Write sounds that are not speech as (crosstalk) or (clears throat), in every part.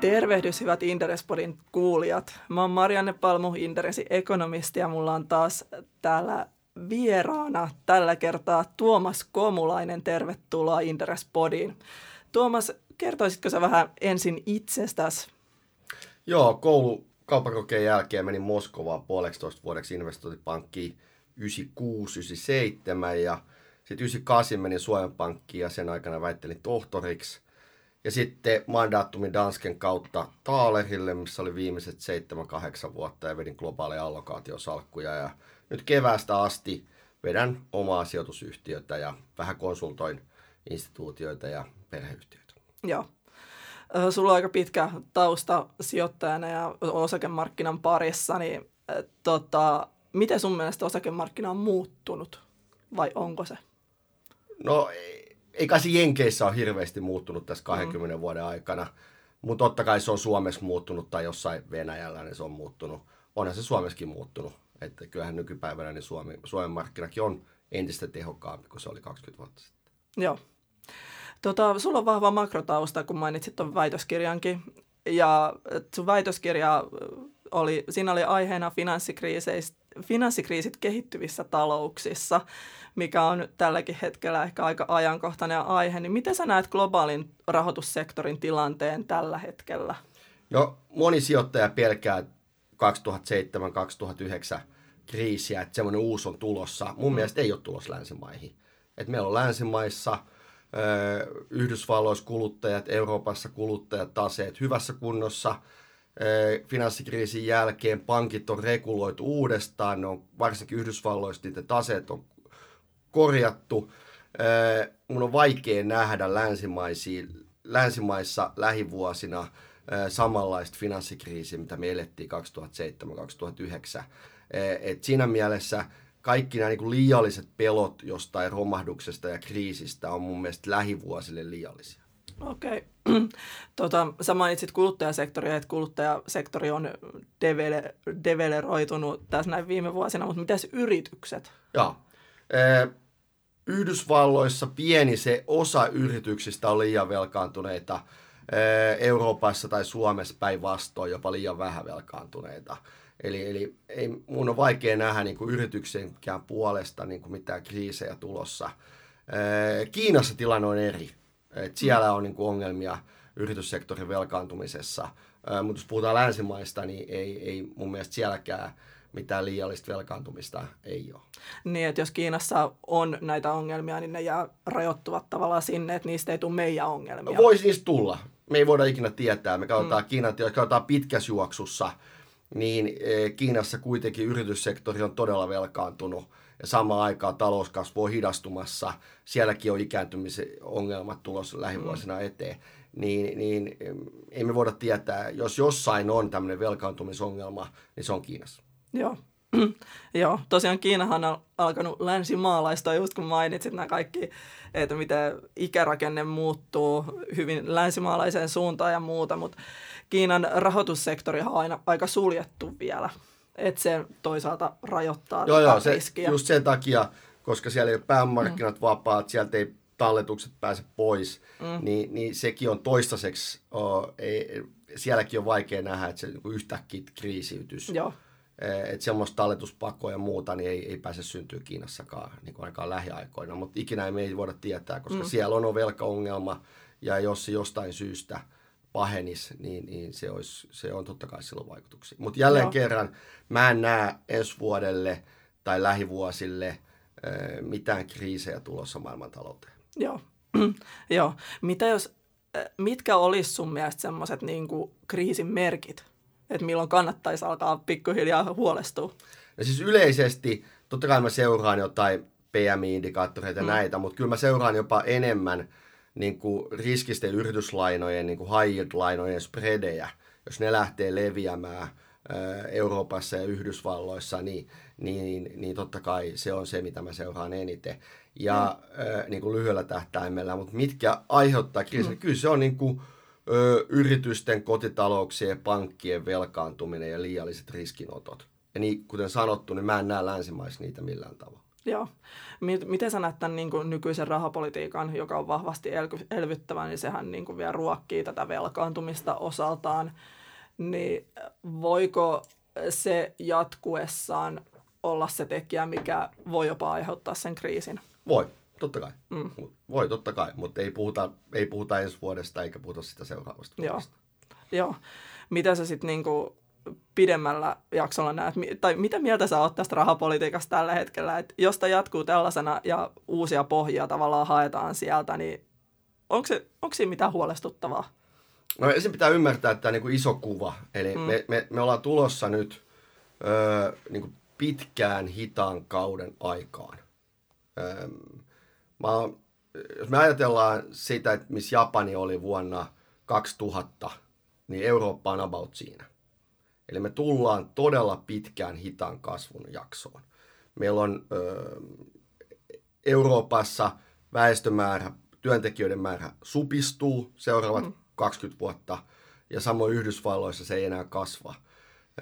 Tervehdys hyvät Interespodin kuulijat. Mä oon Marianne Palmu, Interesin ekonomisti ja mulla on taas täällä vieraana tällä kertaa Tuomas Komulainen. Tervetuloa Interespodiin. Tuomas, kertoisitko sä vähän ensin itsestäsi? Joo, koulu kauppakokeen jälkeen menin Moskovaan puoleksitoista vuodeksi investointipankkiin 96-97 ja sitten 98 menin Suomen pankkiin ja sen aikana väittelin tohtoriksi. Ja sitten mandaattumin Dansken kautta Taalerille, missä oli viimeiset 7-8 vuotta ja vedin globaaleja allokaatiosalkkuja. Ja nyt keväästä asti vedän omaa sijoitusyhtiötä ja vähän konsultoin instituutioita ja perheyhtiöitä. Joo. Sulla on aika pitkä tausta sijoittajana ja osakemarkkinan parissa, niin tota, miten sun mielestä osakemarkkina on muuttunut vai onko se? No ei kai se Jenkeissä ole hirveästi muuttunut tässä 20 mm. vuoden aikana, mutta totta kai se on Suomessa muuttunut tai jossain Venäjällä, niin se on muuttunut. Onhan se Suomessakin muuttunut. Että kyllähän nykypäivänä niin Suomi, Suomen markkinakin on entistä tehokkaampi kuin se oli 20 vuotta sitten. Joo. Tota, sulla on vahva makrotausta, kun mainitsit tuon väitöskirjankin. Ja sun väitöskirja oli, siinä oli aiheena finanssikriisit kehittyvissä talouksissa, mikä on tälläkin hetkellä ehkä aika ajankohtainen aihe. Niin miten sä näet globaalin rahoitussektorin tilanteen tällä hetkellä? No moni sijoittaja pelkää 2007-2009 kriisiä, että semmoinen uusi on tulossa. Mun mm. mielestä ei ole tulossa länsimaihin. Et meillä on länsimaissa, Yhdysvalloissa kuluttajat, Euroopassa kuluttajat, taseet hyvässä kunnossa. Finanssikriisin jälkeen pankit on reguloitu uudestaan, ne on, varsinkin Yhdysvalloissa niiden taseet on korjattu. Mun on vaikea nähdä länsimaissa lähivuosina samanlaista finanssikriisiä, mitä me elettiin 2007-2009. Et siinä mielessä kaikki nämä niin liialliset pelot jostain romahduksesta ja kriisistä on mun mielestä lähivuosille liiallisia. Okei. (clears throat) Tota, sä mainitsit kuluttajasektoria, että kuluttajasektori on devele, develeroitunut tässä näin viime vuosina, mutta mitäs yritykset? Joo. Yhdysvalloissa pieni se osa yrityksistä on liian velkaantuneita. Euroopassa tai Suomessa päinvastoin jopa liian vähän velkaantuneita. Eli, eli ei, mun on vaikea nähdä niin kuin yrityksenkään puolesta niin kuin mitään kriisejä tulossa. Kiinassa tilanne on eri. Et siellä on niin kuin ongelmia yrityssektorin velkaantumisessa. Mutta jos puhutaan länsimaista, niin ei, ei mun mielestä sielläkään mitään liiallista velkaantumista ei ole. Niin, että jos Kiinassa on näitä ongelmia, niin ne jää rajoittuvat tavallaan sinne, että niistä ei tule meidän ongelmia. Voisi niistä tulla. Me ei voida ikinä tietää. Me katsotaan mm. Kiinan, jos katsotaan pitkässä juoksussa, niin e, Kiinassa kuitenkin yrityssektori on todella velkaantunut ja samaan aikaan talouskasvu on hidastumassa. Sielläkin on ikääntymisen ongelmat tulossa lähivuosina mm. eteen. Niin, niin ei me voida tietää, jos jossain on tämmöinen velkaantumisongelma, niin se on Kiinassa. Joo. (clears throat) Joo, tosiaan Kiinahan on alkanut länsimaalaista, just kun mainitsit nämä kaikki, että miten ikärakenne muuttuu hyvin länsimaalaiseen suuntaan ja muuta, mutta Kiinan rahoitussektori on aina aika suljettu vielä, että se toisaalta rajoittaa joo, joo, se, riskiä. just sen takia, koska siellä ei ole päämarkkinat mm. vapaat, sieltä ei talletukset pääse pois, mm. niin, niin sekin on toistaiseksi, oh, ei, sielläkin on vaikea nähdä, että se niin yhtäkkiä kriisiytys. Joo että semmoista talletuspakkoa ja muuta niin ei, ei pääse syntyä Kiinassakaan niin kuin ainakaan lähiaikoina, mutta ikinä me ei voida tietää, koska mm. siellä on velkaongelma ja jos se jostain syystä pahenisi, niin, niin se, olisi, se on totta kai silloin vaikutuksia. Mutta jälleen Joo. kerran mä en näe ensi vuodelle tai lähivuosille mitään kriisejä tulossa maailmantalouteen. Joo. (clears throat) Joo. Mitä jos, mitkä olisi sun mielestä semmoiset niin kriisin merkit? että milloin kannattaisi alkaa pikkuhiljaa huolestua? Ja siis yleisesti, totta kai mä seuraan jotain PMI-indikaattoreita mm. näitä, mutta kyllä mä seuraan jopa enemmän niin kuin riskisten yrityslainojen, niin kuin high lainojen spreadejä, jos ne lähtee leviämään Euroopassa ja Yhdysvalloissa, niin, niin, niin totta kai se on se, mitä mä seuraan eniten. Ja mm. niin kuin lyhyellä tähtäimellä, mutta mitkä aiheuttaa kriisiä? Mm. Kyllä se on niin kuin, ö, yritysten, kotitalouksien ja pankkien velkaantuminen ja liialliset riskinotot. Ja niin, kuten sanottu, niin mä en näe länsimaissa niitä millään tavalla. Joo. Miten sä näet tämän niin kuin nykyisen rahapolitiikan, joka on vahvasti elvyttävä, niin sehän niin kuin vielä ruokkii tätä velkaantumista osaltaan. Niin voiko se jatkuessaan olla se tekijä, mikä voi jopa aiheuttaa sen kriisin? Voi, totta kai. Mm. Voi, totta kai, mutta ei puhuta, ei puhuta ensi vuodesta eikä puhuta sitä seuraavasta vuodesta. Joo. Joo. Mitä sä sitten niinku pidemmällä jaksolla näet, tai mitä mieltä sä oot tästä rahapolitiikasta tällä hetkellä, että jos tämä jatkuu tällaisena ja uusia pohjia tavallaan haetaan sieltä, niin onko, se, onko siinä mitään huolestuttavaa? No ensin pitää ymmärtää tämä niin kuin iso kuva. Eli mm. me, me, me ollaan tulossa nyt öö, niin kuin pitkään hitaan kauden aikaan. Öö, mä, jos me ajatellaan sitä, että missä Japani oli vuonna 2000, niin Eurooppa on about siinä. Eli me tullaan todella pitkään hitaan kasvun jaksoon. Meillä on ö, Euroopassa väestömäärä, työntekijöiden määrä supistuu seuraavat mm. 20 vuotta, ja samoin Yhdysvalloissa se ei enää kasva.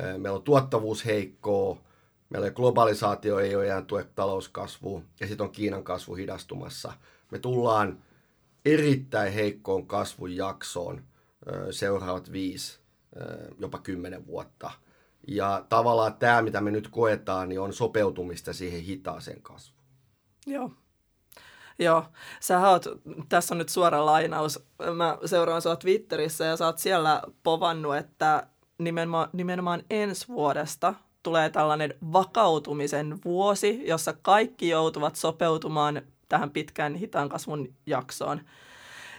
Meillä on tuottavuus heikkoa, meillä globalisaatio ei ole enää tue talouskasvua, ja sitten on Kiinan kasvu hidastumassa. Me tullaan erittäin heikkoon kasvun jaksoon seuraavat viisi jopa kymmenen vuotta. Ja tavallaan tämä, mitä me nyt koetaan, niin on sopeutumista siihen hitaaseen kasvuun. Joo. Joo, sä oot, tässä on nyt suora lainaus, mä seuraan sua Twitterissä ja sä oot siellä povannut, että nimenomaan, nimenomaan ensi vuodesta tulee tällainen vakautumisen vuosi, jossa kaikki joutuvat sopeutumaan tähän pitkään hitaan kasvun jaksoon.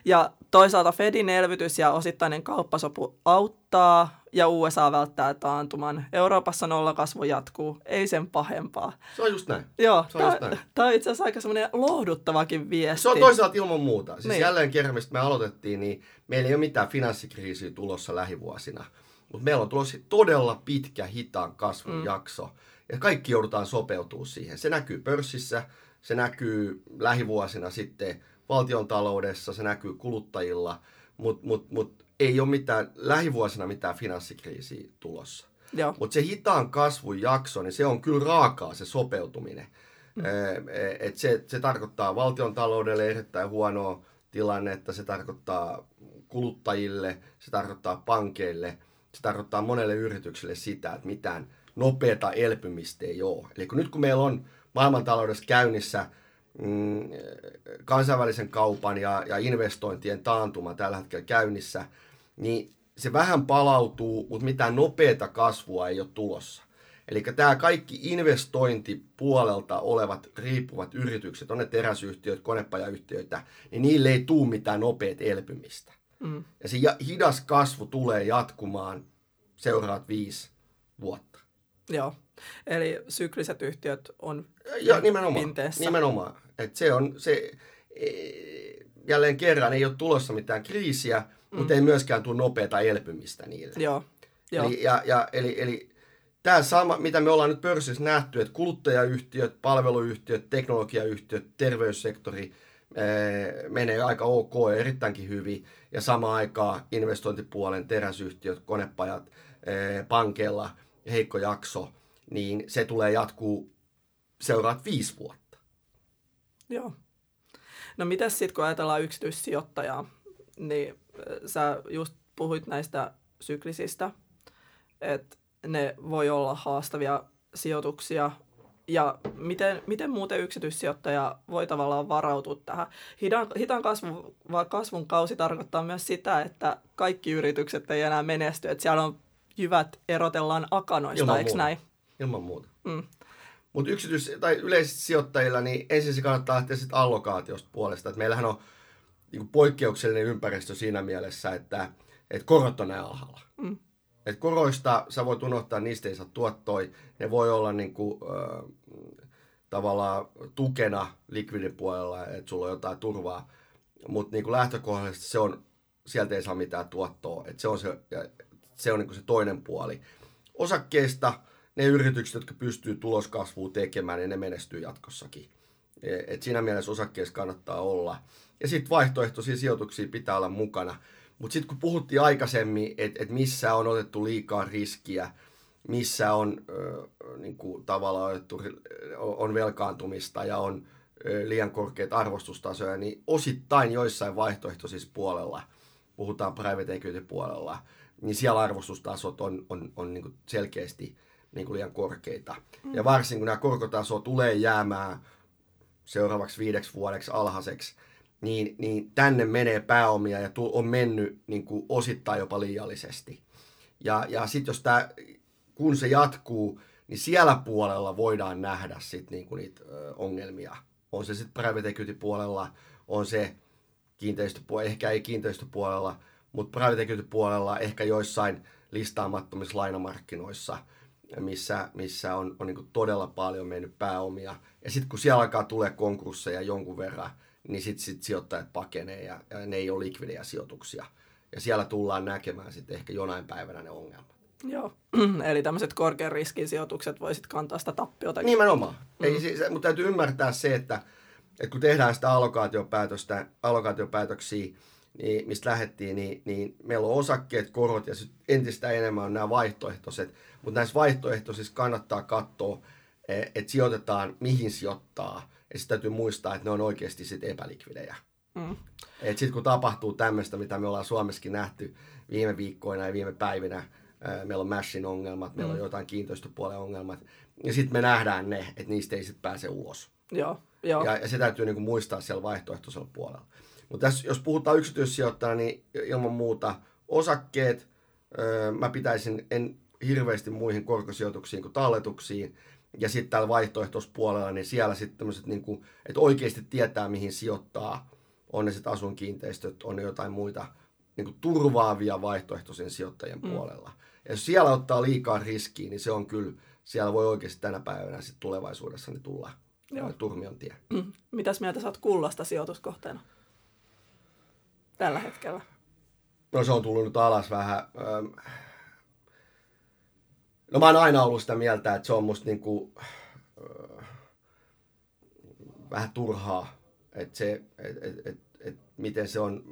Ja toisaalta Fedin elvytys ja osittainen kauppasopu auttaa ja USA välttää taantuman. Euroopassa nollakasvu jatkuu, ei sen pahempaa. Se on just näin. Joo, tämä on itse asiassa aika semmoinen lohduttavakin viesti. Se on toisaalta ilman muuta. Siis niin. jälleen kerran, mistä me aloitettiin, niin meillä ei ole mitään finanssikriisiä tulossa lähivuosina. Mutta meillä on tulossa todella pitkä hitaan kasvun mm. jakso. Ja kaikki joudutaan sopeutumaan siihen. Se näkyy pörssissä, se näkyy lähivuosina sitten valtion taloudessa, se näkyy kuluttajilla, mutta mut, mut ei ole mitään, lähivuosina mitään finanssikriisiä tulossa. Mutta se hitaan kasvun jakso, niin se on kyllä raakaa se sopeutuminen. Mm. Et se, se tarkoittaa valtion taloudelle erittäin huonoa tilannetta, se tarkoittaa kuluttajille, se tarkoittaa pankeille, se tarkoittaa monelle yritykselle sitä, että mitään nopeata elpymistä ei ole. Eli kun nyt kun meillä on maailmantaloudessa käynnissä – mm, kansainvälisen kaupan ja, ja investointien taantuma tällä hetkellä käynnissä, niin se vähän palautuu, mutta mitään nopeata kasvua ei ole tulossa. Eli tämä kaikki investointipuolelta olevat riippuvat yritykset, on ne teräsyhtiöt, konepajayhtiöitä, niin niille ei tule mitään nopeat elpymistä. Mm. Ja se hidas kasvu tulee jatkumaan seuraavat viisi vuotta. Joo, eli sykliset yhtiöt on ja, nimenomaan, pinteessä. Nimenomaan. Et se on, se, e, jälleen kerran ei ole tulossa mitään kriisiä, mm. mutta ei myöskään tule nopeata elpymistä niille. Joo. Joo. Eli, ja, ja, eli, eli tämä sama, mitä me ollaan nyt pörssissä nähty, että kuluttajayhtiöt, palveluyhtiöt, teknologiayhtiöt, terveyssektori ee, menee aika ok ja erittäinkin hyvin. Ja samaan aikaan investointipuolen teräsyhtiöt, konepajat, ee, pankeilla heikko jakso, niin se tulee jatkuu seuraavat viisi vuotta. Joo. No mitäs sitten, kun ajatellaan yksityissijoittajaa, niin äh, sä just puhuit näistä syklisistä, että ne voi olla haastavia sijoituksia. Ja miten, miten muuten yksityissijoittaja voi tavallaan varautua tähän? Hitaan, hitaan kasvun, kasvun kausi tarkoittaa myös sitä, että kaikki yritykset ei enää menesty. Että siellä on jyvät erotellaan akanoista, Ilman eikö muuta. näin? Ilman muuta. Mm. Mutta yksityis- tai yleisesti sijoittajilla, niin ensin se kannattaa lähteä sitten allokaatiosta puolesta. Et meillähän on niin poikkeuksellinen ympäristö siinä mielessä, että, että korot on näin alhaalla. Mm. Et koroista sä voit unohtaa, niistä ei saa tuottoi. Ne voi olla niin kuin, äh, tavallaan tukena likvidin puolella, että sulla on jotain turvaa. Mutta niin lähtökohtaisesti se on, sieltä ei saa mitään tuottoa. Et se on se, se, on niin kuin se toinen puoli. Osakkeista – ne yritykset, jotka pystyy tuloskasvua tekemään, niin ne menestyy jatkossakin. E, et siinä mielessä osakkeessa kannattaa olla. Ja sitten vaihtoehtoisia sijoituksia pitää olla mukana. Mutta sitten kun puhuttiin aikaisemmin, että et missä on otettu liikaa riskiä, missä on äh, niin kuin tavallaan otettu, on velkaantumista ja on äh, liian korkeita arvostustasoja, niin osittain joissain vaihtoehtoisissa puolella, puhutaan private equity puolella, niin siellä arvostustasot on, on, on niin kuin selkeästi niin kuin liian korkeita. Mm. Ja varsinkin kun nämä korkotaso tulee jäämään seuraavaksi viideksi vuodeksi alhaiseksi, niin, niin tänne menee pääomia ja on mennyt niin kuin osittain jopa liiallisesti. Ja, ja sitten jos tämä, kun se jatkuu, niin siellä puolella voidaan nähdä sit niin kuin niitä ö, ongelmia. On se sitten private equity puolella, on se kiinteistöpuolella, ehkä ei kiinteistöpuolella, mutta private equity puolella ehkä joissain listaamattomissa lainamarkkinoissa, missä, missä on, on niin todella paljon mennyt pääomia. Ja sitten kun siellä alkaa tulee konkursseja jonkun verran, niin sitten sit sijoittajat pakenee ja, ja ne ei ole likvidejä sijoituksia. Ja siellä tullaan näkemään sitten ehkä jonain päivänä ne ongelmat. Joo, (clears throat) eli tämmöiset korkean riskin sijoitukset voisit kantaa sitä tappiota. Nimenomaan. Mm. Ei, siis, mutta täytyy ymmärtää se, että, että kun tehdään sitä allokaatiopäätöstä, allokaatiopäätöksiä, niin, mistä lähdettiin, niin, niin meillä on osakkeet, korot ja entistä enemmän on nämä vaihtoehtoiset. Mutta näissä vaihtoehtoisissa kannattaa katsoa, e, että sijoitetaan, mihin sijoittaa. Ja sitten täytyy muistaa, että ne on oikeasti sit epälikvidejä. Mm. Sitten kun tapahtuu tämmöistä, mitä me ollaan Suomessakin nähty viime viikkoina ja viime päivinä, meillä on Mashin ongelmat, meillä mm. on jotain kiinteistöpuolen ongelmat, ja sitten me nähdään ne, että niistä ei sitten pääse ulos. Joo, joo. Ja, ja se täytyy niinku muistaa siellä vaihtoehtoisella puolella. Mutta tässä, jos puhutaan yksityissijoittajana, niin ilman muuta osakkeet, öö, mä pitäisin en hirveästi muihin korkosijoituksiin kuin talletuksiin. Ja sitten täällä vaihtoehtoispuolella, niin siellä sitten tämmöiset, niin kuin, että oikeasti tietää mihin sijoittaa. On ne sitten asunkiinteistöt, on ne jotain muita niin kuin turvaavia vaihtoehtoisen sijoittajien mm. puolella. Ja jos siellä ottaa liikaa riskiä, niin se on kyllä, siellä voi oikeasti tänä päivänä sitten tulevaisuudessa niin tulla Joo. turmion tie. Mm. Mitäs mieltä sä oot kullasta sijoituskohteena? Tällä hetkellä? No se on tullut nyt alas vähän. No mä oon aina ollut sitä mieltä, että se on musta niinku, vähän turhaa. Että se, et, et, et, et miten se on,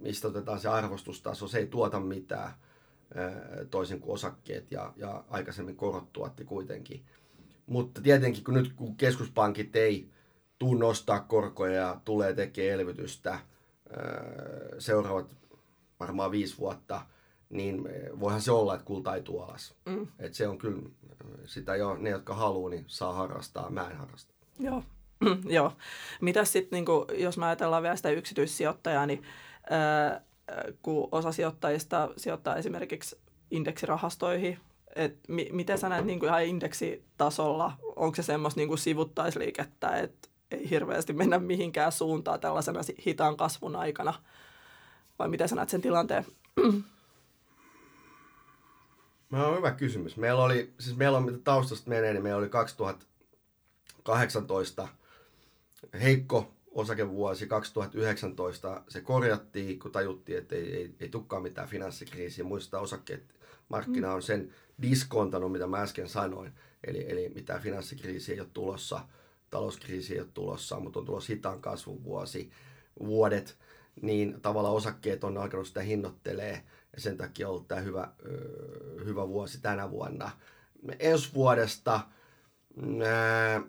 mistä otetaan se arvostustaso, se ei tuota mitään toisin kuin osakkeet ja, ja aikaisemmin korot tuotti kuitenkin. Mutta tietenkin kun nyt kun keskuspankit ei tuu nostaa korkoja ja tulee tekemään elvytystä – seuraavat varmaan viisi vuotta, niin voihan se olla, että kulta ei tuo alas. Mm. Et se on kyllä sitä jo, ne jotka haluaa, niin saa harrastaa, mä en harrasta. Joo, (clears throat) Joo. Mitäs sitten, niinku, jos mä ajatellaan vielä sitä yksityissijoittajaa, niin ää, kun osa sijoittajista sijoittaa esimerkiksi indeksirahastoihin, et mi- miten sä näet niinku ihan indeksitasolla, onko se semmoista niinku sivuttaisliikettä, että hirveästi mennä mihinkään suuntaan tällaisena hitaan kasvun aikana. Vai miten sä näet sen tilanteen? (clears throat) No, on hyvä kysymys. Meillä oli, siis meillä on, mitä taustasta menee, niin meillä oli 2018 heikko osakevuosi, 2019 se korjattiin, kun tajuttiin, että ei, ei, ei tukkaa mitään finanssikriisiä. Muista osakkeet markkina on sen diskontanut, mitä mä äsken sanoin. Eli, eli mitään finanssikriisiä ei ole tulossa talouskriisi ei ole tulossa, mutta on tulossa hitaan kasvun vuosi, vuodet, niin tavallaan osakkeet on alkanut sitä hinnoittelee ja sen takia on ollut tämä hyvä, hyvä vuosi tänä vuonna. Ensi vuodesta ää,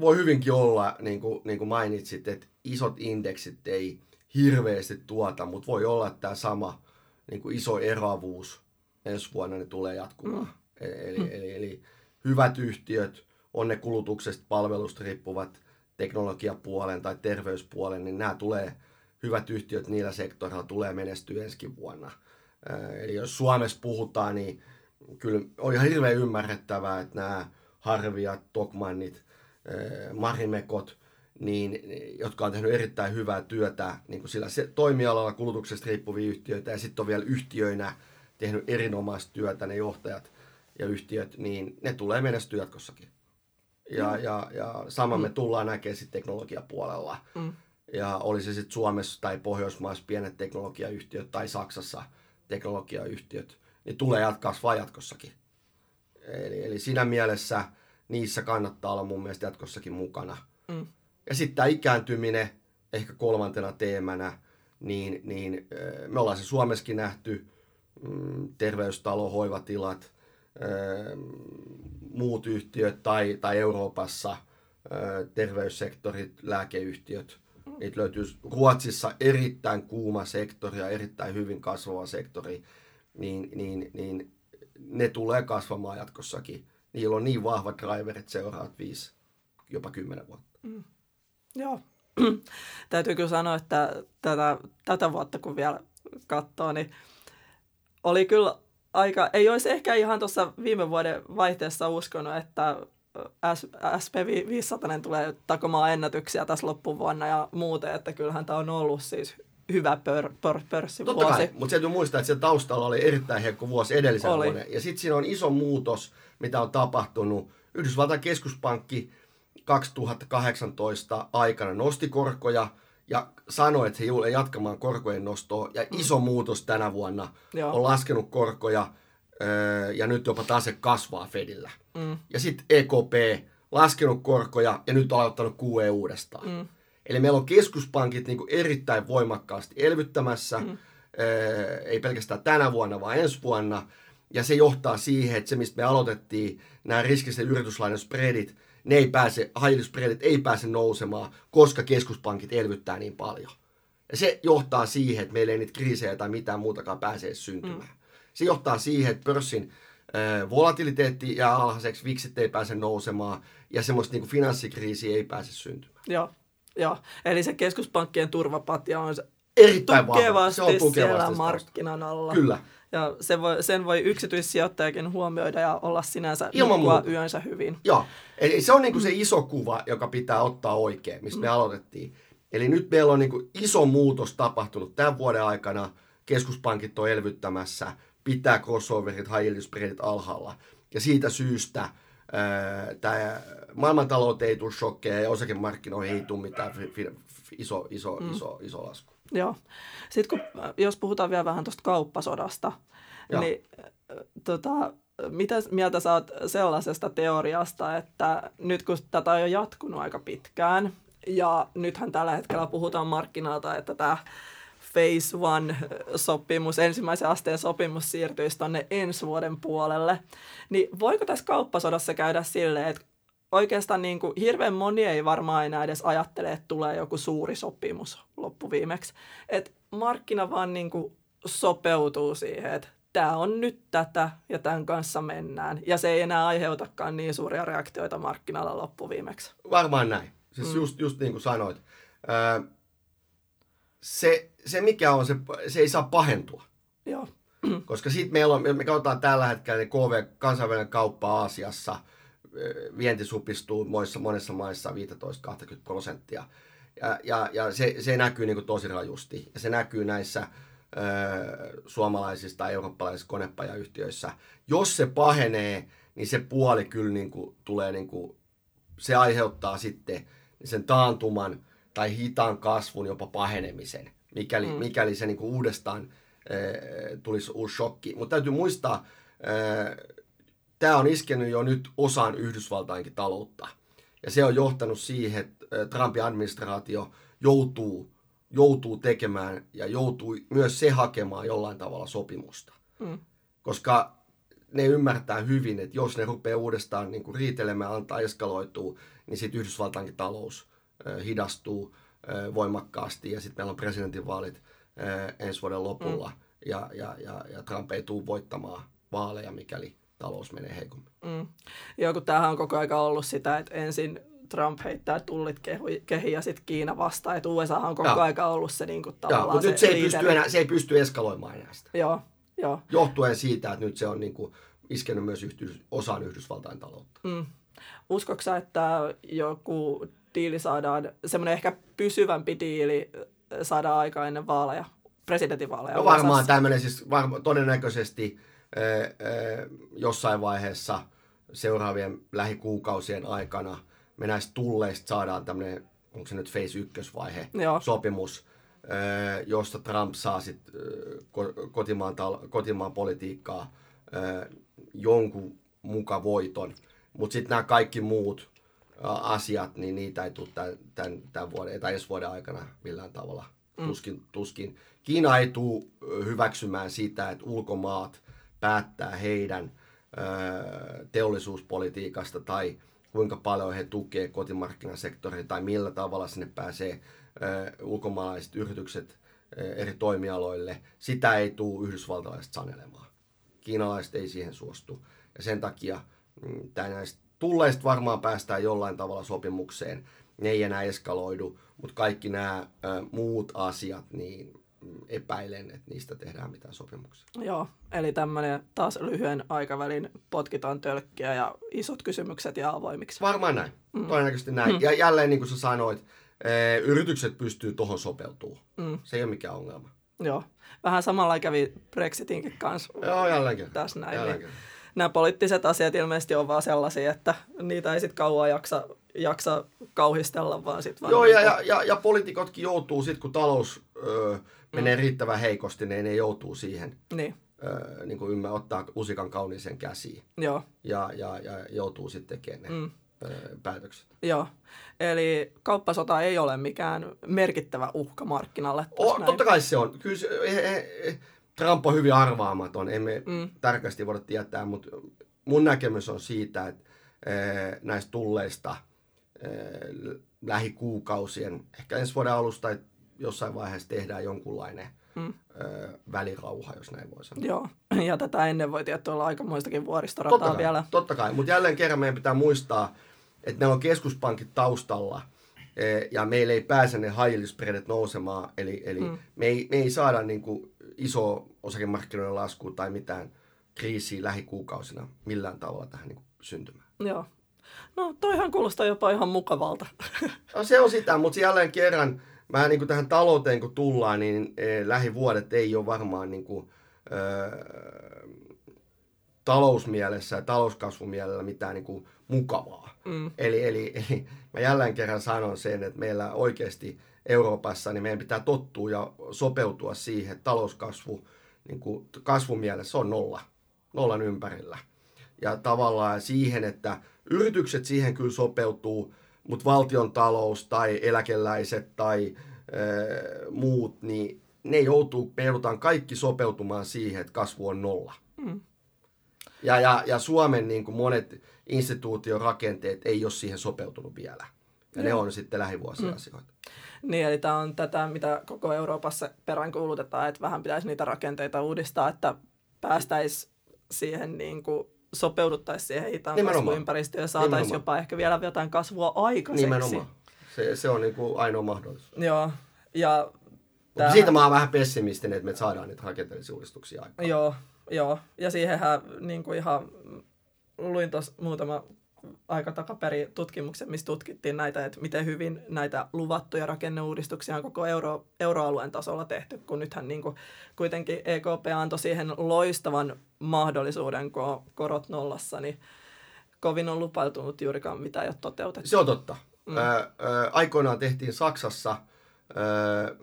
voi hyvinkin olla, niin kuin, niin kuin mainitsit, että isot indeksit ei hirveästi tuota, mutta voi olla, että tämä sama niin kuin iso eroavuus ensi vuonna ne tulee jatkumaan. Mm. Eli, mm. eli, eli hyvät yhtiöt, on ne kulutuksesta, palvelusta riippuvat teknologiapuolen tai terveyspuolen, niin nämä tulee, hyvät yhtiöt niillä sektoreilla tulee menestyä ensi vuonna. Eli jos Suomessa puhutaan, niin kyllä on ihan hirveän ymmärrettävää, että nämä Harviat, Tokmannit, Marimekot, niin, jotka on tehnyt erittäin hyvää työtä niin kuin sillä toimialalla kulutuksesta riippuvia yhtiöitä ja sitten on vielä yhtiöinä tehnyt erinomaista työtä ne johtajat ja yhtiöt, niin ne tulee menestyä jatkossakin. Ja, mm. ja, ja sama mm. me tullaan näkemään sitten teknologiapuolella. Mm. Ja oli se sitten Suomessa tai Pohjoismaissa pienet teknologiayhtiöt tai Saksassa teknologiayhtiöt, niin tulee kasvaa jatkossakin. Eli, eli siinä mielessä niissä kannattaa olla mun mielestä jatkossakin mukana. Mm. Ja sitten tämä ikääntyminen ehkä kolmantena teemänä, niin, niin me ollaan se Suomessakin nähty, mm, terveystalo, hoivatilat, muut yhtiöt tai, tai Euroopassa terveyssektorit, lääkeyhtiöt. Niitä löytyy Ruotsissa erittäin kuuma sektori ja erittäin hyvin kasvava sektori, niin, niin, niin ne tulee kasvamaan jatkossakin. Niillä on niin vahvat driverit seuraavat viisi, jopa kymmenen vuotta. Mm. Joo. (clears throat) Täytyy kyllä sanoa, että tätä, tätä vuotta kun vielä katsoo, niin oli kyllä aika, ei olisi ehkä ihan tuossa viime vuoden vaihteessa uskonut, että SP500 tulee takomaan ennätyksiä tässä loppuvuonna ja muuten, että kyllähän tämä on ollut siis hyvä pör, pör, pörssivuosi. Totta kai, mutta täytyy muistaa, että siellä taustalla oli erittäin heikko vuosi edellisen oli. vuoden. Ja sitten siinä on iso muutos, mitä on tapahtunut. Yhdysvaltain keskuspankki 2018 aikana nosti korkoja ja sanoi, että he tulee jatkamaan korkojen nostoa. Ja mm. iso muutos tänä vuonna Joo. on laskenut korkoja ja nyt jopa tase kasvaa Fedillä. Mm. Ja sitten EKP laskenut korkoja ja nyt on aloittanut QE uudestaan. Mm. Eli meillä on keskuspankit niin kuin erittäin voimakkaasti elvyttämässä, mm. ei pelkästään tänä vuonna, vaan ensi vuonna. Ja se johtaa siihen, että se, mistä me aloitettiin, nämä riskisen yrityslainan spreadit, ne ei pääse, spreadit ei pääse nousemaan, koska keskuspankit elvyttää niin paljon. Ja se johtaa siihen, että meillä ei niitä kriisejä tai mitään muutakaan pääse syntymään. Mm. Se johtaa siihen, että pörssin volatiliteetti jää alhaiseksi, viksit ei pääse nousemaan ja semmoista niin finanssikriisiä ei pääse syntymään. Joo, joo. eli se keskuspankkien turvapatja on erittäin vahva. Se on tukevasti siellä markkinan alla. Kyllä. Ja sen voi, sen voi yksityissijoittajakin huomioida ja olla sinänsä Ilman muuta. yönsä hyvin. Joo, eli se on niin kuin se iso kuva, joka pitää ottaa oikein, mistä mm. me aloitettiin. Eli nyt meillä on niin kuin iso muutos tapahtunut tämän vuoden aikana. Keskuspankit on elvyttämässä, pitää crossoverit, high yield alhaalla. Ja siitä syystä tämä maailmantalous ei tule shokkeja ja osakemarkkinoihin ei tule mitään fi, fi, iso, iso, mm. iso, iso lasku. Joo. Sitten kun, jos puhutaan vielä vähän tuosta kauppasodasta, Joo. niin tota, mitä mieltä sä oot sellaisesta teoriasta, että nyt kun tätä on jo jatkunut aika pitkään, ja nythän tällä hetkellä puhutaan markkinalta, että tämä Phase One-sopimus, ensimmäisen asteen sopimus siirtyisi tuonne ensi vuoden puolelle, niin voiko tässä kauppasodassa käydä silleen, että oikeastaan niin kuin hirveän moni ei varmaan enää edes ajattele, että tulee joku suuri sopimus loppuviimeksi. Että markkina vaan niin kuin sopeutuu siihen, että tämä on nyt tätä ja tämän kanssa mennään. Ja se ei enää aiheutakaan niin suuria reaktioita markkinalla loppuviimeksi. Varmaan näin. Siis mm. just, just niin kuin sanoit. Öö, se, se mikä on, se, se ei saa pahentua. Joo. Koska sitten meillä on, me katsotaan tällä hetkellä niin KV, kansainvälinen kauppa Aasiassa, vienti supistuu monessa, monessa maissa 15-20 prosenttia. Ja, ja, ja se, se näkyy niin kuin tosi rajusti. Ja se näkyy näissä ö, suomalaisissa tai eurooppalaisissa konepajayhtiöissä. Jos se pahenee, niin se puoli kyllä niin kuin, tulee, niin kuin, se aiheuttaa sitten sen taantuman tai hitaan kasvun, jopa pahenemisen, mikäli, mm. mikäli se niin kuin uudestaan äh, tulisi uusi shokki. Mutta täytyy muistaa, äh, tämä on iskenyt jo nyt osaan Yhdysvaltainkin taloutta. Ja se on johtanut siihen, että Trumpin administraatio joutuu, joutuu tekemään ja joutuu myös se hakemaan jollain tavalla sopimusta. Mm. Koska ne ymmärtää hyvin, että jos ne rupeaa uudestaan niin kuin riitelemään, antaa eskaloitua, niin sitten Yhdysvaltainkin talous hidastuu voimakkaasti ja sitten meillä on presidentinvaalit ensi vuoden lopulla mm. ja, ja, ja, ja Trump ei tule voittamaan vaaleja, mikäli talous menee heikommin. Mm. Joo, kun tämähän on koko ajan ollut sitä, että ensin Trump heittää tullit kehiin ja sitten Kiina vastaa. Että USA on koko ajan ollut se niin kuin, tavallaan Joo, se nyt se ei, pysty enää, se ei pysty eskaloimaan enää sitä. Joo, joo. Johtuen siitä, että nyt se on niin kuin, iskenyt myös yhdys, osaan Yhdysvaltain taloutta. Mm. Uskoksa, että joku diili saadaan, semmoinen ehkä pysyvämpi diili saadaan aikaan ennen vaaleja, presidentinvaaleja? No varmaan tämmöinen siis varma, todennäköisesti jossain vaiheessa seuraavien lähikuukausien aikana me näistä tulleista saadaan tämmöinen, onko se nyt Phase 1-vaihe, Joo. sopimus, josta Trump saa sitten kotimaan, kotimaan politiikkaa jonkun muka voiton. Mutta sitten nämä kaikki muut asiat, niin niitä ei tule tämän, tämän, tämän vuoden tai ensi vuoden aikana millään tavalla. Mm. Tuskin, tuskin. Kiina ei tule hyväksymään sitä, että ulkomaat päättää heidän teollisuuspolitiikasta tai kuinka paljon he tukee kotimarkkinasektoria tai millä tavalla sinne pääsee ulkomaalaiset yritykset eri toimialoille. Sitä ei tule yhdysvaltalaiset sanelemaan. Kiinalaiset ei siihen suostu. Ja sen takia mm, näistä tulleista varmaan päästään jollain tavalla sopimukseen. Ne ei enää eskaloidu, mutta kaikki nämä muut asiat, niin epäilen, että niistä tehdään mitään sopimuksia. Joo, eli tämmöinen taas lyhyen aikavälin potkitaan tölkkiä ja isot kysymykset ja avoimiksi. Varmaan näin, mm. todennäköisesti näin. Mm. Ja jälleen niin kuin sä sanoit, e, yritykset pystyy tuohon sopeutumaan. Mm. Se ei ole mikään ongelma. Joo, vähän samalla kävi Brexitinkin kanssa. Joo, jälleen Tässä näin. Jälleen niin nämä poliittiset asiat ilmeisesti on vaan sellaisia, että niitä ei sitten kauan jaksa, jaksa kauhistella, vaan sitten vaan... Joo, ja, ja, ja, ja poliitikotkin joutuu sitten, kun talous öö, menee mm. riittävän heikosti, niin ne joutuu siihen. Niin. Öö, niin kuin ymmä ottaa usikan kauniisen käsiin. Joo. Ja, ja, ja joutuu sitten tekemään ne mm. öö, päätökset. Joo. Eli kauppasota ei ole mikään merkittävä uhka markkinalle. O, totta kai se on. Kyllä se, he, he, Trump on hyvin arvaamaton, emme mm. tarkasti voida tietää, mutta mun näkemys on siitä, että eh, näistä tulleista eh, lähikuukausien, ehkä ensi vuoden alusta tai jossain vaiheessa tehdään jonkunlainen mm. Eh, välirauha, jos näin voi sanoa. Joo, (clears throat) ja tätä ennen voi tietysti olla aikamoistakin vuoristorataa totta kai, vielä. Totta kai, mutta jälleen kerran meidän pitää muistaa, että meillä on keskuspankit taustalla, ja meillä ei pääse ne high nousemaan, eli, eli mm. me, ei, me ei saada niin kuin, iso osakemarkkinoiden lasku tai mitään kriisiä lähikuukausina millään tavalla tähän niin syntymään. Joo. No toihan kuulostaa jopa ihan mukavalta. No, se on sitä, mutta jälleen kerran vähän niin kuin tähän talouteen kun tullaan, niin eh, lähivuodet ei ole varmaan niin kuin, eh, talousmielessä ja talouskasvumielellä mitään niin kuin mukavaa. Mm. Eli, eli, eli mä jälleen kerran sanon sen, että meillä oikeasti Euroopassa, niin meidän pitää tottua ja sopeutua siihen, että talouskasvu niin kuin kasvumielessä on nolla, nollan ympärillä. Ja tavallaan siihen, että yritykset siihen kyllä sopeutuu, mutta valtion talous tai eläkeläiset tai e, muut, niin ne joutuu, me joudutaan kaikki sopeutumaan siihen, että kasvu on nolla. Mm. Ja, ja, ja Suomen niin kuin monet instituutiorakenteet ei ole siihen sopeutunut vielä. Ja ne on sitten lähivuosien mm. asioita. Niin, eli tämä on tätä, mitä koko Euroopassa peräänkuulutetaan, että vähän pitäisi niitä rakenteita uudistaa, että päästäisiin siihen niin kuin sopeuduttaisiin siihen hitaan kasvuympäristöön ja saataisiin jopa ehkä vielä jotain kasvua aikaiseksi. Nimenomaan. Se, se on niin kuin ainoa mahdollisuus. Joo. Ja Mutta siitä mä oon vähän pessimistinen, että me saadaan niitä rakenteellisia uudistuksia aikaan. Joo, joo. Ja siihenhän niin kuin ihan luin tuossa muutama aika takaperi tutkimuksen, missä tutkittiin näitä, että miten hyvin näitä luvattuja rakenneuudistuksia on koko euro, euroalueen tasolla tehty, kun nythän niin kuin kuitenkin EKP antoi siihen loistavan mahdollisuuden, kun korot nollassa, niin kovin on lupautunut juurikaan mitä ei ole toteutettu. Se on totta. Mm. Ö, aikoinaan tehtiin Saksassa,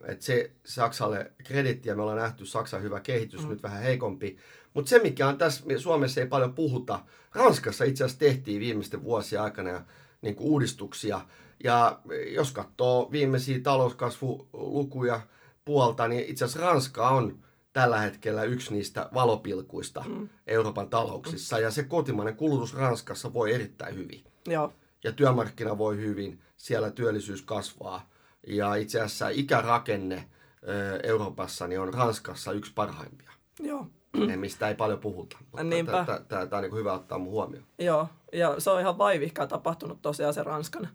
että se Saksalle kredittiä, me ollaan nähty Saksan hyvä kehitys, mm. nyt vähän heikompi, mutta se, mikä on tässä, Suomessa ei paljon puhuta, Ranskassa itse asiassa tehtiin viimeisten vuosien aikana niin kuin uudistuksia. Ja jos katsoo viimeisiä talouskasvulukuja puolta, niin itse asiassa Ranska on tällä hetkellä yksi niistä valopilkuista mm. Euroopan talouksissa. Ja se kotimainen kulutus Ranskassa voi erittäin hyvin. Joo. Ja työmarkkina voi hyvin, siellä työllisyys kasvaa. Ja itse asiassa ikärakenne Euroopassa niin on Ranskassa yksi parhaimpia. Joo. Mistä ei paljon puhuta. Mutta tämä on niin hyvä ottaa mun huomioon. Joo, ja se on ihan vaivihkaa tapahtunut tosiaan se Ranskan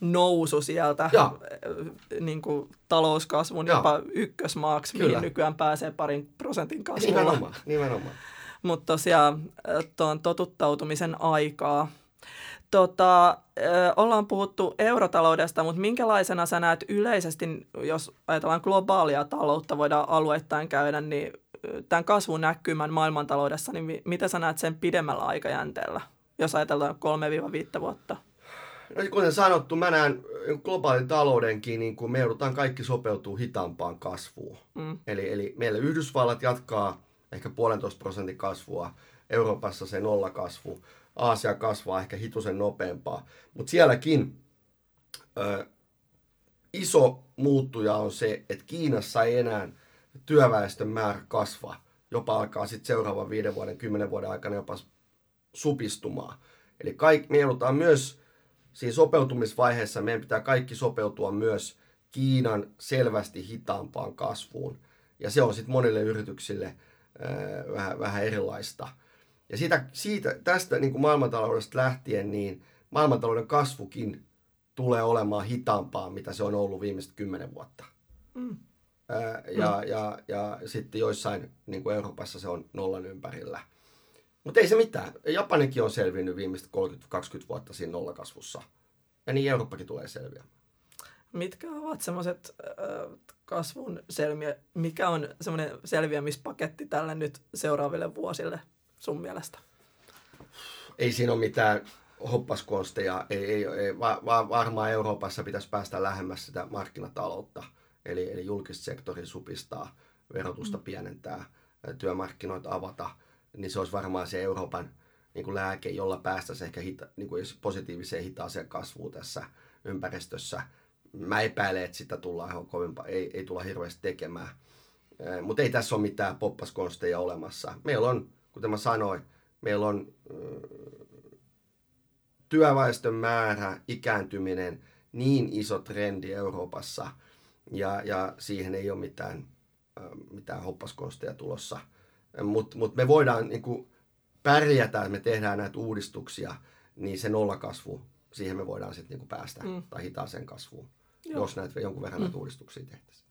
nousu sieltä ja. Eh, niin kuin talouskasvun ja. jopa ykkösmaaksi, Kyllä. mihin nykyään pääsee parin prosentin kasvulla. Nimenomaan, nimenomaan. Mutta tosiaan eh, tuon totuttautumisen aikaa. Tota, eh, ollaan puhuttu eurotaloudesta, mutta minkälaisena sä näet yleisesti, jos ajatellaan globaalia taloutta, voidaan alueittain käydä, niin tämän kasvun näkymän maailmantaloudessa, niin mitä sä näet sen pidemmällä aikajänteellä, jos ajatellaan 3-5 vuotta? No kuten sanottu, mä näen globaalin taloudenkin, niin kuin me joudutaan kaikki sopeutuu hitaampaan kasvuun. Mm. Eli, eli meillä Yhdysvallat jatkaa ehkä puolentoista prosentin kasvua, Euroopassa se nolla kasvu, Aasia kasvaa ehkä hitusen nopeampaa. Mutta sielläkin ö, iso muuttuja on se, että Kiinassa ei enää työväestön määrä kasvaa. Jopa alkaa sitten seuraavan viiden vuoden, kymmenen vuoden aikana jopa supistumaan. Eli kaik, me joudutaan myös siinä sopeutumisvaiheessa, meidän pitää kaikki sopeutua myös Kiinan selvästi hitaampaan kasvuun. Ja se on sitten monille yrityksille ää, vähän, vähän erilaista. Ja siitä, siitä tästä niin kuin maailmantaloudesta lähtien, niin maailmantalouden kasvukin tulee olemaan hitaampaa, mitä se on ollut viimeiset kymmenen vuotta. Mm. Ää, ja, mm. ja, ja sitten joissain, niin kuin Euroopassa, se on nollan ympärillä. Mutta ei se mitään. Japanikin on selvinnyt viimeiset 30-20 vuotta siinä nollakasvussa. Ja niin Eurooppakin tulee selviämään. Mitkä ovat semmoiset äh, kasvun selviä, mikä on semmoinen selviämispaketti tälle nyt seuraaville vuosille sun mielestä? Ei siinä ole mitään hoppaskonsteja. Ei, ei, ei, va, va, varmaan Euroopassa pitäisi päästä lähemmäs sitä markkinataloutta. Eli, eli julkista sektori supistaa, verotusta mm. pienentää, työmarkkinoita avata. Niin se olisi varmaan se Euroopan niin kuin lääke, jolla päästäisiin ehkä hita, niin kuin positiiviseen hitaaseen kasvuun tässä ympäristössä. Mä epäilen, että sitä tullaan ihan kovin, ei, ei tulla hirveästi tekemään. Mutta ei tässä ole mitään poppaskonsteja olemassa. Meillä on, kuten mä sanoin, meillä on työväestön määrä, ikääntyminen, niin iso trendi Euroopassa, ja, ja siihen ei ole mitään, mitään hoppaskonsteja tulossa. Mutta mut me voidaan niin kuin, pärjätä, että me tehdään näitä uudistuksia, niin se nollakasvu, siihen me voidaan sitten niin päästä, mm. tai hitaaseen kasvuun, Joo. jos näitä jonkun verran mm. näitä uudistuksia tehtäisiin.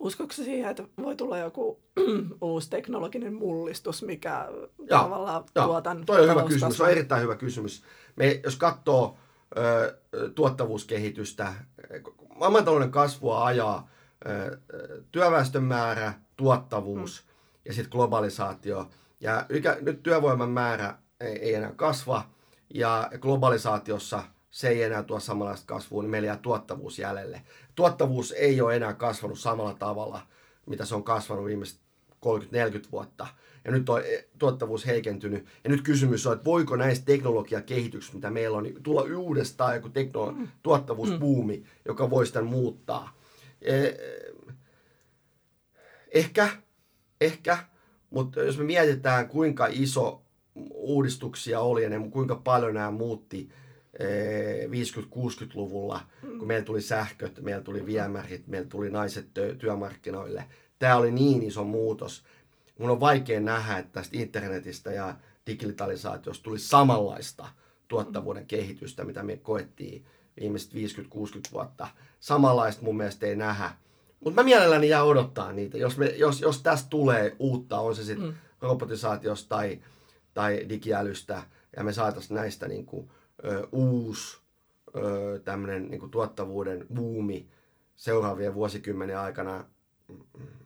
Uskoiko siihen, että voi tulla joku (clears throat) uusi teknologinen mullistus, mikä ja, tavallaan ja, tuo tämän Toi on hyvä kysymys, se on erittäin hyvä kysymys. Me, jos katsoo ö, tuottavuuskehitystä, maailmantalouden kasvua ajaa työväestön määrä, tuottavuus mm. ja sitten globalisaatio. Ja nyt työvoiman määrä ei, ei enää kasva ja globalisaatiossa se ei enää tuo samanlaista kasvua, niin meillä jää tuottavuus jäljelle. Tuottavuus ei ole enää kasvanut samalla tavalla, mitä se on kasvanut viimeiset 30-40 vuotta. Ja nyt on eh, tuottavuus heikentynyt. Ja nyt kysymys on, että voiko näistä teknologiakehityksistä, mitä meillä on, niin tulla uudestaan joku tekno- mm. tuottavuusbuumi, joka voisi tämän muuttaa. Eh, ehkä, ehkä, mutta jos me mietitään, kuinka iso uudistuksia oli ja ne, kuinka paljon nämä muutti 50-60-luvulla, mm. kun meillä tuli sähköt, meillä tuli viemärit, meillä tuli naiset työmarkkinoille. Tämä oli niin iso muutos. Mun on vaikea nähdä, että tästä internetistä ja digitalisaatiosta tuli samanlaista tuottavuuden kehitystä, mitä me koettiin viimeiset 50-60 vuotta. Samanlaista mun mielestä ei nähdä. Mutta mä mielelläni jää odottaa niitä. Jos, me, jos, jos tästä tulee uutta, on se sitten mm. robotisaatiosta tai, tai digiälystä, ja me saataisiin näistä niin kuin, ö, uusi ö, tämmöinen niin kuin tuottavuuden buumi seuraavien vuosikymmenen aikana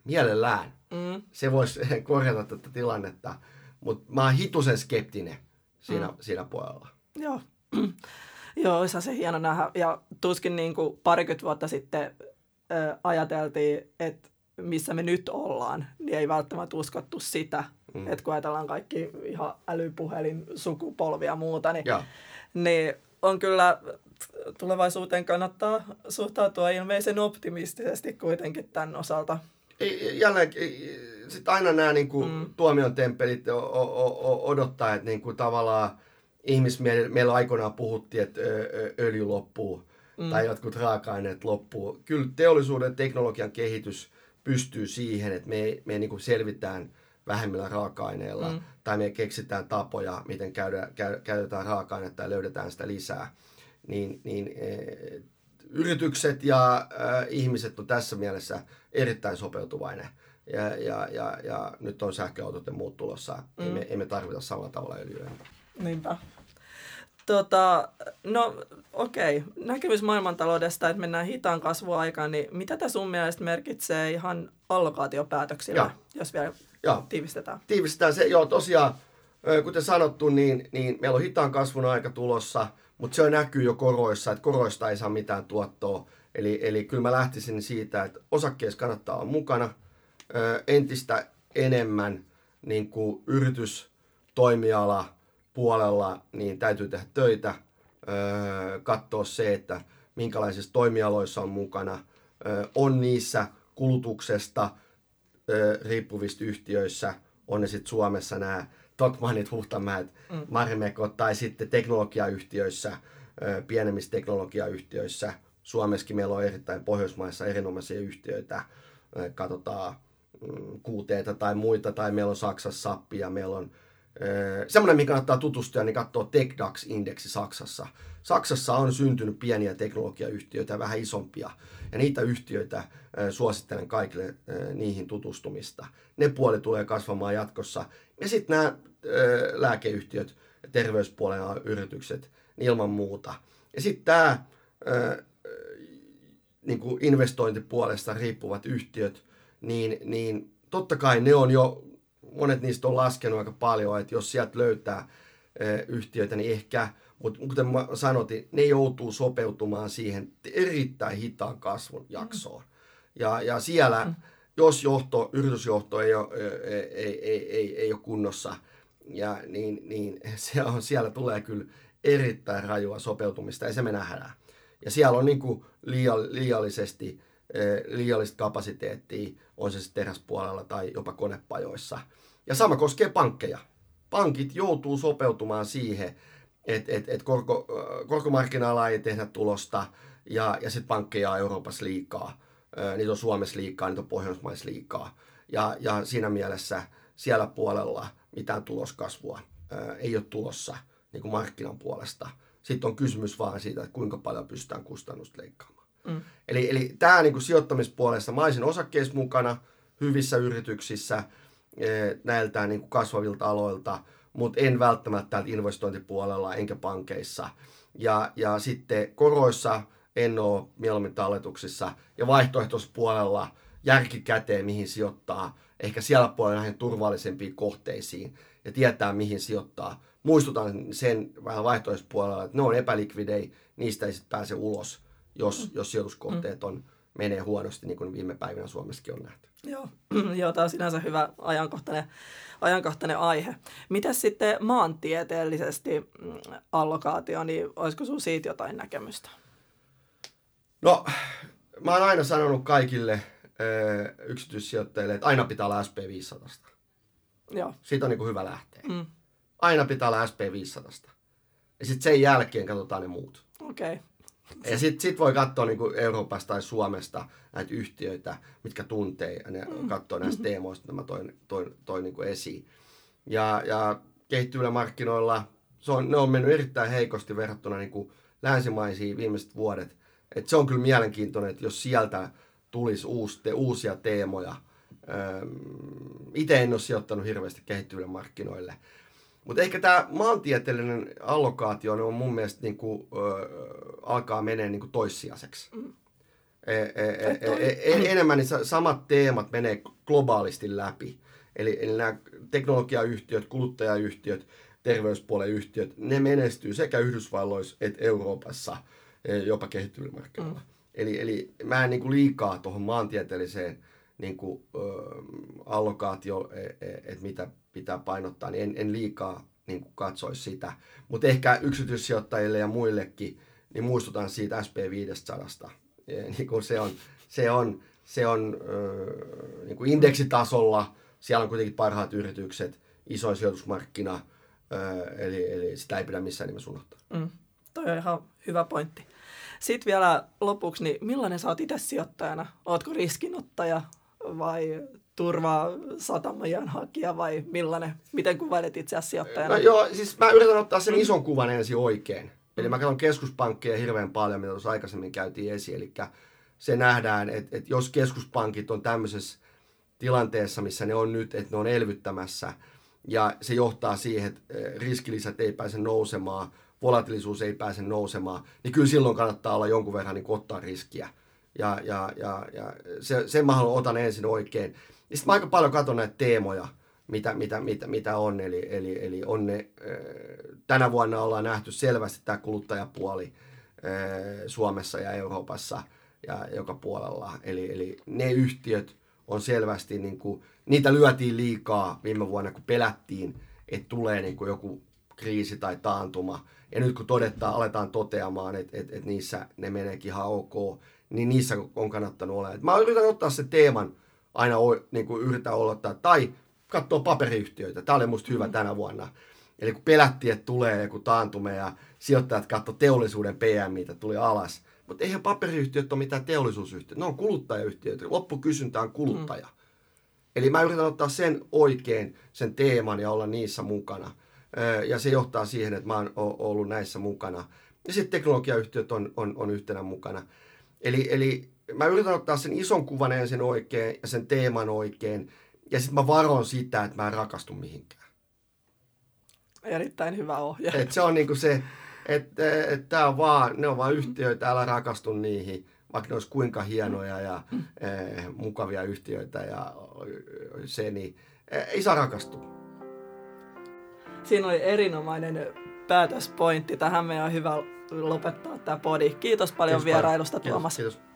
mielellään. Mm. Se voisi (laughs) korjata tätä tilannetta, mutta mä oon hitusen skeptinen siinä, mm. siinä puolella. Joo. (clears throat) Joo, olisi se hieno nähdä. Ja tuskin niin kuin parikymmentä vuotta sitten ö, ajateltiin, että missä me nyt ollaan, niin ei välttämättä uskottu sitä. Mm. Että kun ajatellaan kaikki ihan älypuhelin, sukupolvia ja muuta, niin, niin on kyllä tulevaisuuteen kannattaa suhtautua ilmeisen optimistisesti kuitenkin tämän osalta. Jälleen, sitten aina nämä niin kuin, mm. tuomion temppelit odottaa, että niin kuin, tavallaan ihmismielellä, meillä aikoinaan puhuttiin, että öljy loppuu mm. tai jotkut raaka-aineet loppuu. Kyllä teollisuuden teknologian kehitys pystyy siihen, että me, me niin kuin selvitään vähemmillä raaka-aineilla mm. tai me keksitään tapoja, miten käydä, käy, käytetään raaka-ainetta ja löydetään sitä lisää. Niin, niin e, yritykset ja äh, ihmiset on tässä mielessä erittäin sopeutuvainen. Ja, ja, ja, ja nyt on sähköautot ja muut tulossa. Mm. Ei, me, ei me tarvita samalla tavalla öljyä. Niinpä. Tota, no okei, okay. näkemys maailmantaloudesta, että mennään hitaan kasvuaikaan, niin mitä tämä sun mielestä merkitsee ihan allokaatiopäätöksillä, ja. jos vielä ja. tiivistetään? Tiivistetään se, joo tosiaan, kuten sanottu, niin, niin meillä on hitaan kasvun aika tulossa, mutta se näkyy jo koroissa, että koroista ei saa mitään tuottoa. Eli, eli kyllä mä lähtisin siitä, että osakkeessa kannattaa olla mukana entistä enemmän niin kuin yritystoimiala, puolella niin täytyy tehdä töitä, katsoa se, että minkälaisissa toimialoissa on mukana, on niissä kulutuksesta riippuvista yhtiöissä, on ne sitten Suomessa nämä Tokmanit, Huhtamäet, mm. Marimekot tai sitten teknologiayhtiöissä, pienemmissä teknologiayhtiöissä. Suomessakin meillä on erittäin Pohjoismaissa erinomaisia yhtiöitä. Katsotaan mm, QT tai muita, tai meillä on Saksassa Sappia, meillä on Semmoinen, mikä kannattaa tutustua, niin katsoa TechDAX-indeksi Saksassa. Saksassa on syntynyt pieniä teknologiayhtiöitä, vähän isompia, ja niitä yhtiöitä suosittelen kaikille niihin tutustumista. Ne puoli tulee kasvamaan jatkossa. Ja sitten nämä lääkeyhtiöt, terveyspuolen yritykset, niin ilman muuta. Ja sitten tämä niin investointipuolesta riippuvat yhtiöt, niin, niin totta kai ne on jo monet niistä on laskenut aika paljon, että jos sieltä löytää yhtiöitä, niin ehkä, mutta kuten mä sanotin, ne joutuu sopeutumaan siihen erittäin hitaan kasvun jaksoon. Ja, ja siellä, mm. jos johto, yritysjohto ei ole, ei, ei, ei, ei, ei ole kunnossa, ja, niin, niin (laughs) se on, siellä tulee kyllä erittäin rajua sopeutumista, ja se me nähdään. Ja siellä on niin kuin liiallisesti, liiallista kapasiteettia, on se sitten teräspuolella tai jopa konepajoissa – ja sama koskee pankkeja. Pankit joutuu sopeutumaan siihen, että et, et korko, korkomarkkinoilla ei tehdä tulosta ja, ja sitten pankkeja on Euroopassa liikaa. Niitä on Suomessa liikaa, niitä on Pohjoismaissa liikaa. Ja, ja siinä mielessä siellä puolella mitään tuloskasvua ei ole tulossa niin kuin markkinan puolesta. Sitten on kysymys vaan siitä, että kuinka paljon pystytään kustannusta leikkaamaan. Mm. Eli, eli tämä niin kuin sijoittamispuolesta, mä olisin osakkeissa mukana hyvissä yrityksissä – Eh, näiltä niin kuin kasvavilta aloilta, mutta en välttämättä investointipuolella enkä pankeissa. Ja, ja sitten koroissa en ole mieluummin talletuksissa ja vaihtoehtoispuolella järki käteen, mihin sijoittaa. Ehkä siellä puolella näihin turvallisempiin kohteisiin ja tietää, mihin sijoittaa. Muistutan sen vähän vaihtoehtoispuolella, että ne on epälikvidei, niistä ei sitten pääse ulos, jos, jos sijoituskohteet on, menee huonosti, niin kuin viime päivinä Suomessakin on nähty. Joo, (clears throat) Joo tämä on sinänsä hyvä ajankohtainen, ajankohtainen aihe. Miten sitten maantieteellisesti mm, allokaatio, niin olisiko sinulla siitä jotain näkemystä? No, mä oon aina sanonut kaikille ö, yksityissijoittajille, että aina pitää olla SP500. Joo. Siitä on niin kuin hyvä lähteä. Mm. Aina pitää olla SP500. Ja sitten sen jälkeen katsotaan ne muut. Okei. Okay. Ja sitten sit voi katsoa niin Euroopasta tai Suomesta näitä yhtiöitä, mitkä tuntee, ja ne mm. katsoo näistä teemoista, mitä mä toin, toin, toin niin esiin. Ja, ja kehittyvillä markkinoilla se on, ne on mennyt erittäin heikosti verrattuna niin kuin länsimaisiin viimeiset vuodet. Et se on kyllä mielenkiintoinen, että jos sieltä tulisi uusi, te, uusia teemoja. Itse en ole sijoittanut hirveästi kehittyville markkinoille. Mutta ehkä tämä maantieteellinen allokaatio on mun mielestä niin kuin, ö, alkaa menee niin kuin toissijaiseksi. Mm. E, e, e, e, e, enemmän niin samat teemat menee globaalisti läpi. Eli, eli nämä teknologiayhtiöt, kuluttajayhtiöt, terveyspuolen yhtiöt, ne menestyy sekä Yhdysvalloissa että Euroopassa, e, jopa kehittyvillä markkinoilla. Mm. Eli, eli mä en niin kuin liikaa tuohon maantieteelliseen niin kuin, ö, allokaatio, että mitä pitää painottaa, niin en, en liikaa niin kuin katsoisi sitä. Mutta ehkä yksityissijoittajille ja muillekin, niin muistutan siitä SP500. (laughs) niin kuin se on, se on, se on äh, niin kuin indeksitasolla, siellä on kuitenkin parhaat yritykset, isoin sijoitusmarkkina, eli, eli sitä ei pidä missään nimessä unohtaa. Mm. Toi on ihan hyvä pointti. Sitten vielä lopuksi, niin millainen sä oot itse sijoittajana? Ootko riskinottaja vai turvaa satamajan hakija vai millainen? Miten kuvailet itse asiassa sijoittajana? No joo, siis mä yritän ottaa sen ison kuvan ensin oikein. Eli mä katson keskuspankkeja hirveän paljon, mitä tuossa aikaisemmin käytiin esiin. Eli se nähdään, että, että jos keskuspankit on tämmöisessä tilanteessa, missä ne on nyt, että ne on elvyttämässä, ja se johtaa siihen, että eh, riskilisät ei pääse nousemaan, volatilisuus ei pääse nousemaan, niin kyllä silloin kannattaa olla jonkun verran niin ottaa riskiä. Ja, ja, ja, ja se, sen mä haluan otan ensin oikein. Sitten mä aika paljon katson näitä teemoja, mitä, mitä, mitä, mitä on. Eli, eli, eli on ne, tänä vuonna ollaan nähty selvästi tämä kuluttajapuoli Suomessa ja Euroopassa ja joka puolella. Eli, eli ne yhtiöt on selvästi, niin kuin, niitä lyötiin liikaa viime vuonna, kun pelättiin, että tulee niin kuin joku kriisi tai taantuma. Ja nyt kun todetaan, aletaan toteamaan, että, että, että niissä ne meneekin ihan ok, niin niissä on kannattanut olla. Mä yritän ottaa se teeman aina niin kuin yritän olottaa. Tai katsoa paperiyhtiöitä. Tämä oli musta hyvä mm. tänä vuonna. Eli kun pelättiin, että tulee joku taantume ja sijoittajat katsoivat teollisuuden PMI, tuli alas. Mutta eihän paperiyhtiöt ole mitään teollisuusyhtiöitä, ne on kuluttajayhtiöitä. Loppukysyntä on kuluttaja. Mm. Eli mä yritän ottaa sen oikein, sen teeman ja olla niissä mukana. Ja se johtaa siihen, että mä oon ollut näissä mukana. Ja sitten teknologiayhtiöt on, on, on yhtenä mukana. Eli, eli mä yritän ottaa sen ison kuvan ensin oikein ja sen teeman oikein. Ja sitten mä varon sitä, että mä en rakastu mihinkään. Erittäin hyvä ohje. Et se on niinku se, että et, tää on vaan, ne on vaan yhtiöitä, älä rakastu niihin, vaikka ne olisi kuinka hienoja ja eh, mukavia yhtiöitä ja se, niin eh, ei saa rakastua. Siinä oli erinomainen päätöspointti. Tähän meidän on hyvä lopettaa tämä podi. Kiitos paljon kiitos vierailusta, Tuomas. Kiitos, kiitos.